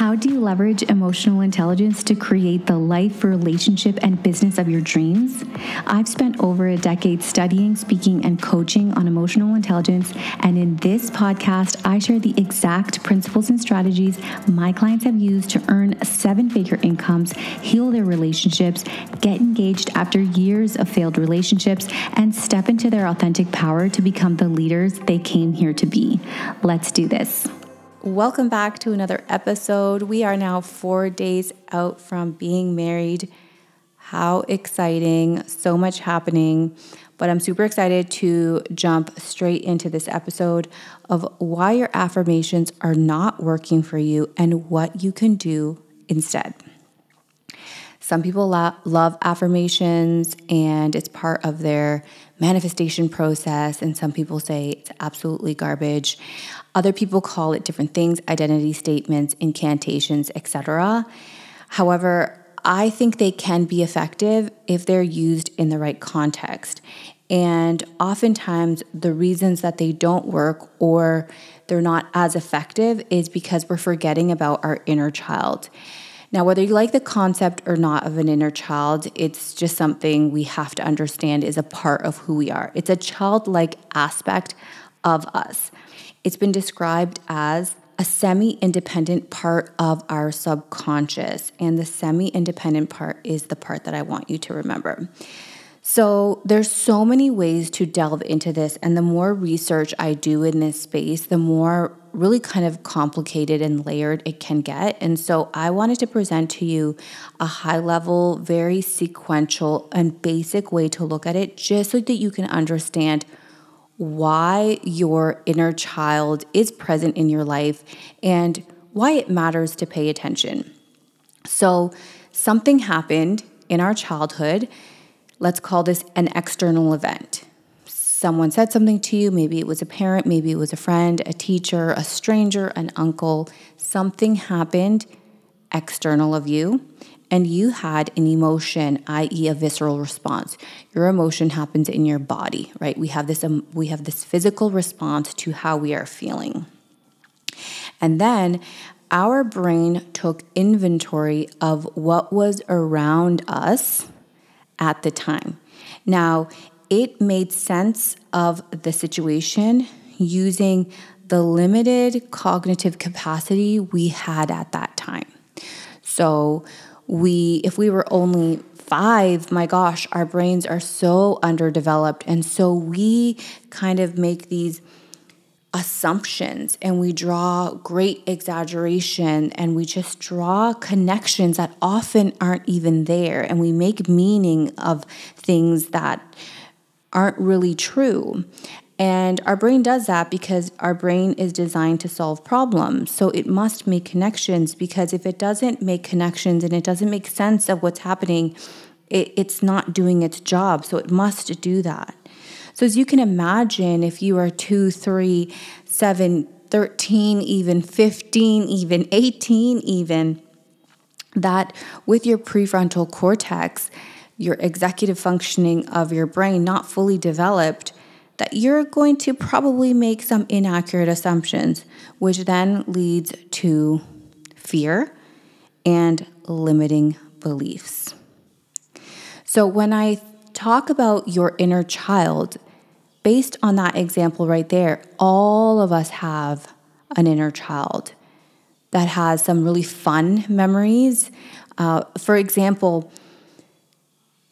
How do you leverage emotional intelligence to create the life, relationship, and business of your dreams? I've spent over a decade studying, speaking, and coaching on emotional intelligence, and in this podcast, I share the exact principles and strategies my clients have used to earn seven figure incomes, heal their relationships, get engaged after years of failed relationships, and step into their authentic power to become the leaders they came here to be. Let's do this. Welcome back to another episode. We are now four days out from being married. How exciting! So much happening. But I'm super excited to jump straight into this episode of why your affirmations are not working for you and what you can do instead. Some people lo- love affirmations and it's part of their manifestation process, and some people say it's absolutely garbage. Other people call it different things identity statements, incantations, etc. However, I think they can be effective if they're used in the right context. And oftentimes, the reasons that they don't work or they're not as effective is because we're forgetting about our inner child. Now, whether you like the concept or not of an inner child, it's just something we have to understand is a part of who we are. It's a childlike aspect of us. It's been described as a semi independent part of our subconscious, and the semi independent part is the part that I want you to remember. So there's so many ways to delve into this and the more research I do in this space, the more really kind of complicated and layered it can get. And so I wanted to present to you a high level, very sequential and basic way to look at it just so that you can understand why your inner child is present in your life and why it matters to pay attention. So something happened in our childhood Let's call this an external event. Someone said something to you, maybe it was a parent, maybe it was a friend, a teacher, a stranger, an uncle. Something happened external of you, and you had an emotion, i.e., a visceral response. Your emotion happens in your body, right? We have this um, we have this physical response to how we are feeling. And then our brain took inventory of what was around us at the time. Now, it made sense of the situation using the limited cognitive capacity we had at that time. So, we if we were only 5, my gosh, our brains are so underdeveloped and so we kind of make these assumptions and we draw great exaggeration and we just draw connections that often aren't even there and we make meaning of things that aren't really true. And our brain does that because our brain is designed to solve problems. So it must make connections because if it doesn't make connections and it doesn't make sense of what's happening, it, it's not doing its job. So it must do that. So, as you can imagine, if you are two, three, seven, 13, even 15, even 18, even, that with your prefrontal cortex, your executive functioning of your brain not fully developed, that you're going to probably make some inaccurate assumptions, which then leads to fear and limiting beliefs. So, when I talk about your inner child, based on that example right there, all of us have an inner child that has some really fun memories. Uh, for example,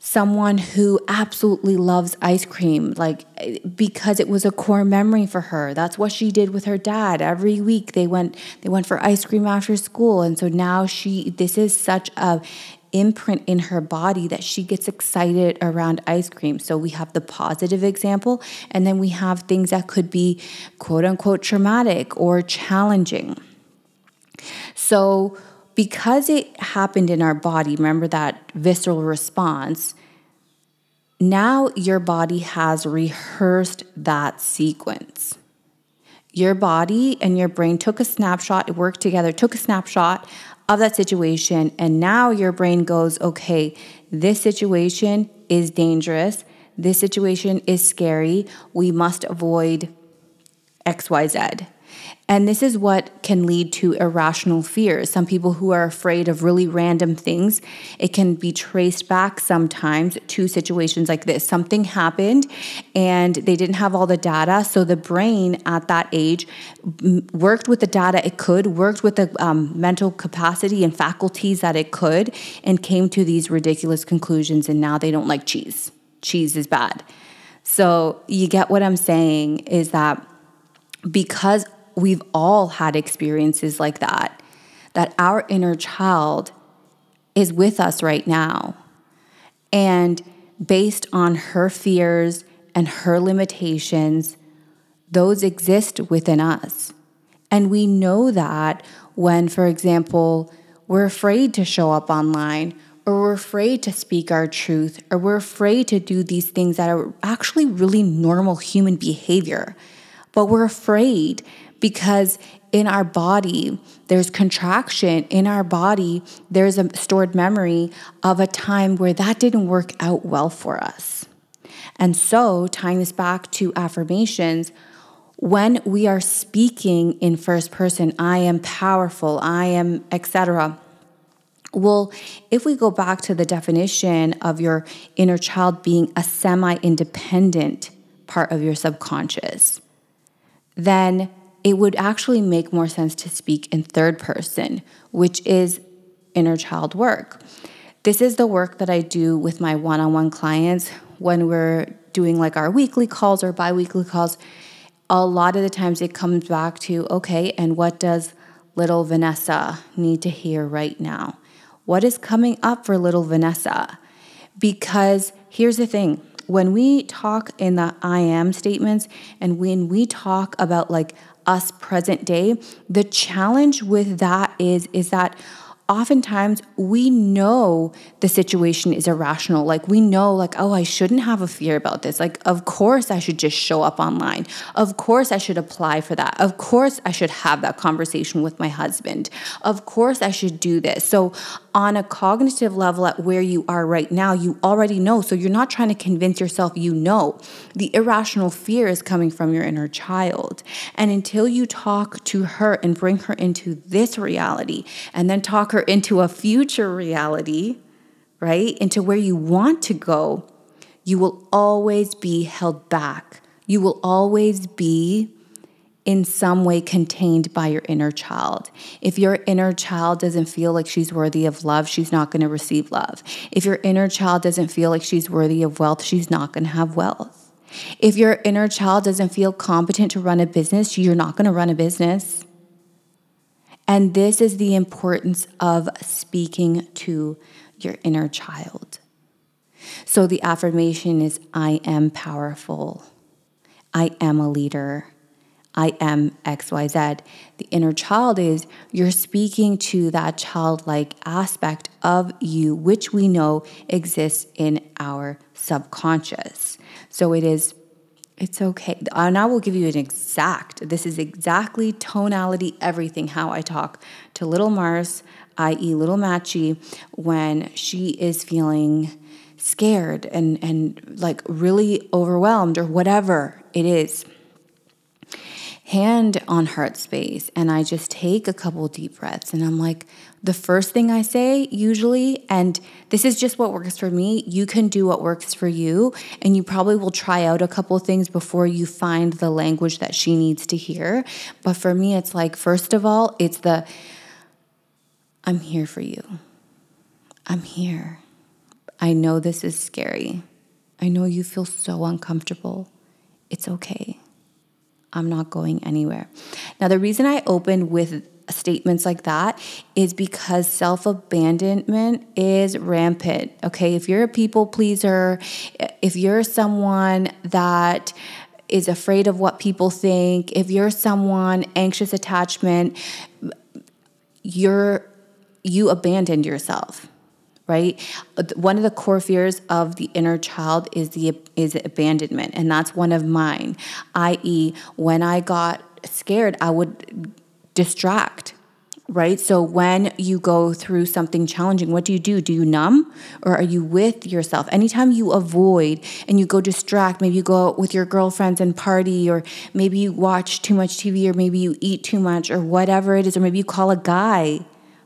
someone who absolutely loves ice cream like because it was a core memory for her that's what she did with her dad every week they went they went for ice cream after school and so now she this is such a imprint in her body that she gets excited around ice cream. So we have the positive example, and then we have things that could be quote unquote traumatic or challenging. So, because it happened in our body, remember that visceral response, now your body has rehearsed that sequence. Your body and your brain took a snapshot, it worked together, took a snapshot of that situation. And now your brain goes, okay, this situation is dangerous. This situation is scary. We must avoid XYZ. And this is what can lead to irrational fears. Some people who are afraid of really random things, it can be traced back sometimes to situations like this. Something happened and they didn't have all the data. So the brain at that age worked with the data it could, worked with the um, mental capacity and faculties that it could, and came to these ridiculous conclusions. And now they don't like cheese. Cheese is bad. So you get what I'm saying is that because we've all had experiences like that, that our inner child is with us right now. And based on her fears and her limitations, those exist within us. And we know that when, for example, we're afraid to show up online, or we're afraid to speak our truth, or we're afraid to do these things that are actually really normal human behavior. But we're afraid because in our body, there's contraction. In our body, there's a stored memory of a time where that didn't work out well for us. And so, tying this back to affirmations, when we are speaking in first person, I am powerful, I am, etc. Well, if we go back to the definition of your inner child being a semi independent part of your subconscious, then it would actually make more sense to speak in third person, which is inner child work. This is the work that I do with my one on one clients when we're doing like our weekly calls or bi weekly calls. A lot of the times it comes back to okay, and what does little Vanessa need to hear right now? What is coming up for little Vanessa? Because here's the thing when we talk in the I am statements and when we talk about like us present day, the challenge with that is is that oftentimes we know the situation is irrational. Like we know, like, oh, I shouldn't have a fear about this. Like, of course I should just show up online. Of course I should apply for that. Of course I should have that conversation with my husband. Of course I should do this. So on a cognitive level at where you are right now, you already know. So you're not trying to convince yourself you know. The irrational fear is coming from your inner child. And until you talk to her and bring her into this reality and then talk her into a future reality, right? Into where you want to go, you will always be held back. You will always be in some way contained by your inner child. If your inner child doesn't feel like she's worthy of love, she's not going to receive love. If your inner child doesn't feel like she's worthy of wealth, she's not going to have wealth. If your inner child doesn't feel competent to run a business, you're not going to run a business. And this is the importance of speaking to your inner child. So the affirmation is I am powerful. I am a leader. I am XYZ. The inner child is you're speaking to that childlike aspect of you, which we know exists in our subconscious. So it is, it's okay. And I will give you an exact, this is exactly tonality, everything, how I talk to little Mars, i.e., little Matchy, when she is feeling scared and, and like really overwhelmed or whatever it is hand on heart space and I just take a couple deep breaths and I'm like, the first thing I say usually, and this is just what works for me, you can do what works for you. And you probably will try out a couple things before you find the language that she needs to hear. But for me, it's like, first of all, it's the, I'm here for you. I'm here. I know this is scary. I know you feel so uncomfortable. It's okay. I'm not going anywhere. Now, the reason I opened with statements like that is because self abandonment is rampant. Okay. If you're a people pleaser, if you're someone that is afraid of what people think, if you're someone anxious attachment, you're you abandoned yourself right one of the core fears of the inner child is the is abandonment and that's one of mine i.e when i got scared i would distract right? So when you go through something challenging, what do you do? Do you numb or are you with yourself? Anytime you avoid and you go distract, maybe you go out with your girlfriends and party, or maybe you watch too much TV, or maybe you eat too much, or whatever it is, or maybe you call a guy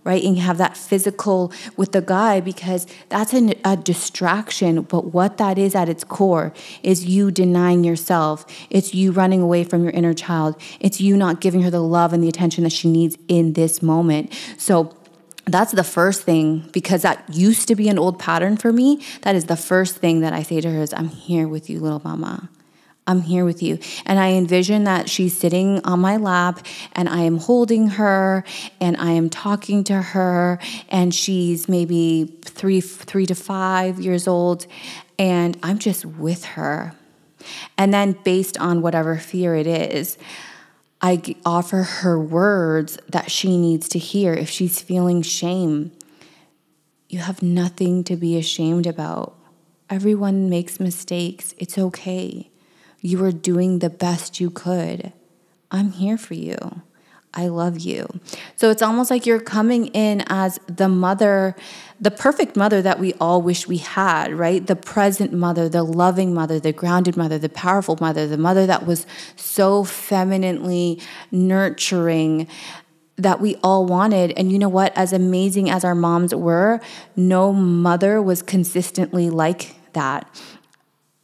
right? And you have that physical with the guy because that's an, a distraction. But what that is at its core is you denying yourself. It's you running away from your inner child. It's you not giving her the love and the attention that she needs in this moment. So, that's the first thing because that used to be an old pattern for me. That is the first thing that I say to her is, I'm here with you, little mama. I'm here with you. And I envision that she's sitting on my lap and I am holding her and I am talking to her and she's maybe 3 3 to 5 years old and I'm just with her. And then based on whatever fear it is, I offer her words that she needs to hear if she's feeling shame. You have nothing to be ashamed about. Everyone makes mistakes. It's okay. You were doing the best you could. I'm here for you. I love you. So it's almost like you're coming in as the mother, the perfect mother that we all wish we had, right? The present mother, the loving mother, the grounded mother, the powerful mother, the mother that was so femininely nurturing that we all wanted. And you know what? As amazing as our moms were, no mother was consistently like that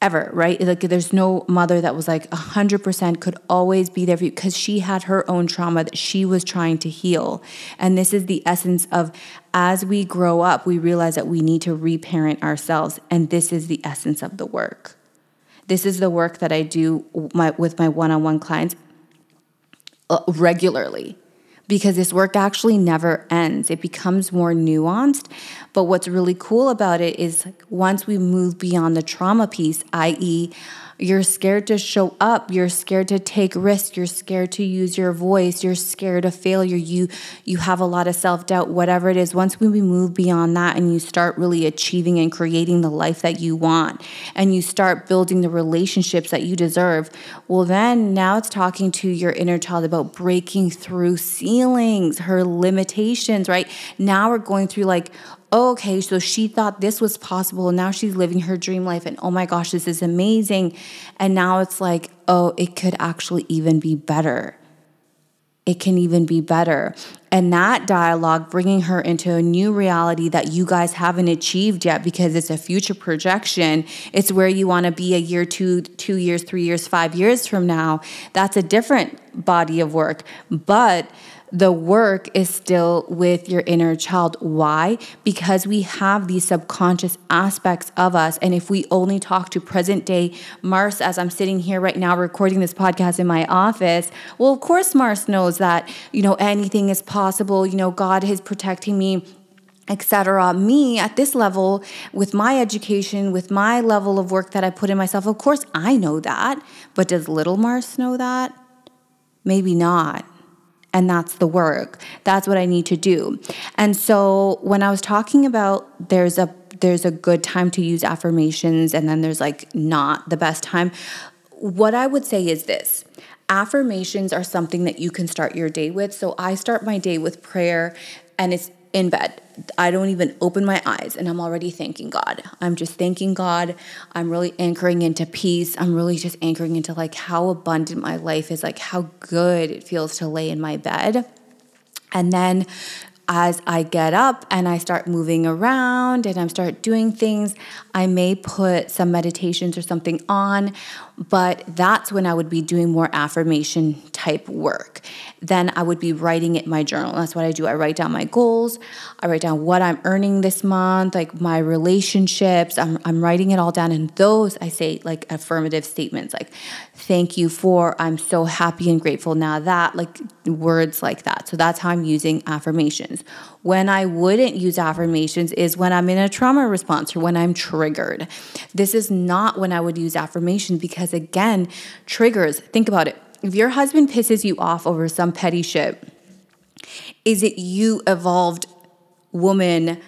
ever, right? Like there's no mother that was like 100% could always be there for you because she had her own trauma that she was trying to heal. And this is the essence of as we grow up, we realize that we need to reparent ourselves. And this is the essence of the work. This is the work that I do my, with my one on one clients uh, regularly because this work actually never ends. It becomes more nuanced. But what's really cool about it is once we move beyond the trauma piece, i.e., you're scared to show up, you're scared to take risks, you're scared to use your voice, you're scared of failure, you you have a lot of self-doubt, whatever it is. Once we move beyond that and you start really achieving and creating the life that you want and you start building the relationships that you deserve, well then now it's talking to your inner child about breaking through ceilings, her limitations, right? Now we're going through like oh, okay, so she thought this was possible and now she's living her dream life and oh my gosh, this is amazing. And now it's like, oh, it could actually even be better. It can even be better. And that dialogue, bringing her into a new reality that you guys haven't achieved yet because it's a future projection. It's where you want to be a year, two, two years, three years, five years from now. That's a different body of work. But the work is still with your inner child. Why? Because we have these subconscious aspects of us. And if we only talk to present day Mars, as I'm sitting here right now recording this podcast in my office, well, of course, Mars knows that, you know, anything is possible. You know, God is protecting me etc me at this level with my education with my level of work that i put in myself of course i know that but does little mars know that maybe not and that's the work. That's what i need to do. And so when i was talking about there's a there's a good time to use affirmations and then there's like not the best time what i would say is this. Affirmations are something that you can start your day with. So i start my day with prayer and it's in bed. I don't even open my eyes and I'm already thanking God. I'm just thanking God. I'm really anchoring into peace. I'm really just anchoring into like how abundant my life is, like how good it feels to lay in my bed. And then as I get up and I start moving around and I start doing things, I may put some meditations or something on, but that's when I would be doing more affirmation type work then I would be writing it in my journal. That's what I do. I write down my goals. I write down what I'm earning this month, like my relationships. I'm, I'm writing it all down. And those I say like affirmative statements like, thank you for, I'm so happy and grateful now that, like words like that. So that's how I'm using affirmations. When I wouldn't use affirmations is when I'm in a trauma response or when I'm triggered. This is not when I would use affirmations because, again, triggers, think about it if your husband pisses you off over some petty shit, is it you evolved woman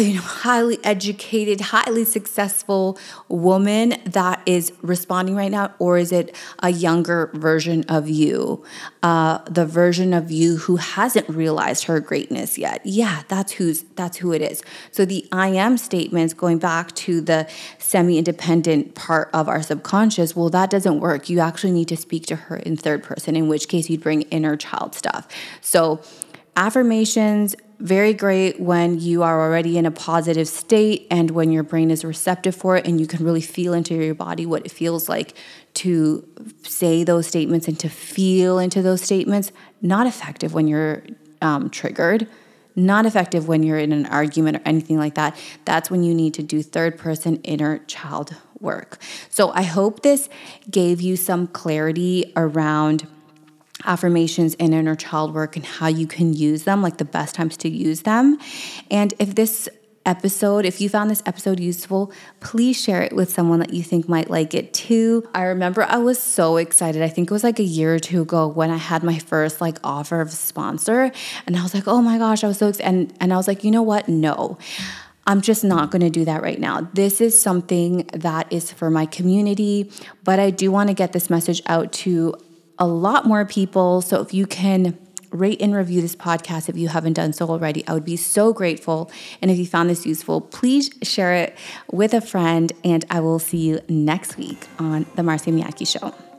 you know highly educated highly successful woman that is responding right now or is it a younger version of you? Uh, the version of you who hasn't realized her greatness yet. Yeah that's who's that's who it is. So the i am statements going back to the semi-independent part of our subconscious well that doesn't work. You actually need to speak to her in third person in which case you'd bring inner child stuff. So affirmations very great when you are already in a positive state and when your brain is receptive for it and you can really feel into your body what it feels like to say those statements and to feel into those statements. Not effective when you're um, triggered, not effective when you're in an argument or anything like that. That's when you need to do third person inner child work. So I hope this gave you some clarity around affirmations and inner child work and how you can use them, like the best times to use them. And if this episode, if you found this episode useful, please share it with someone that you think might like it too. I remember I was so excited. I think it was like a year or two ago when I had my first like offer of sponsor and I was like, "Oh my gosh, I was so excited." And and I was like, "You know what? No." I'm just not going to do that right now. This is something that is for my community, but I do want to get this message out to a lot more people. So if you can rate and review this podcast if you haven't done so already, I would be so grateful. And if you found this useful, please share it with a friend. And I will see you next week on The Marcia Miyake Show.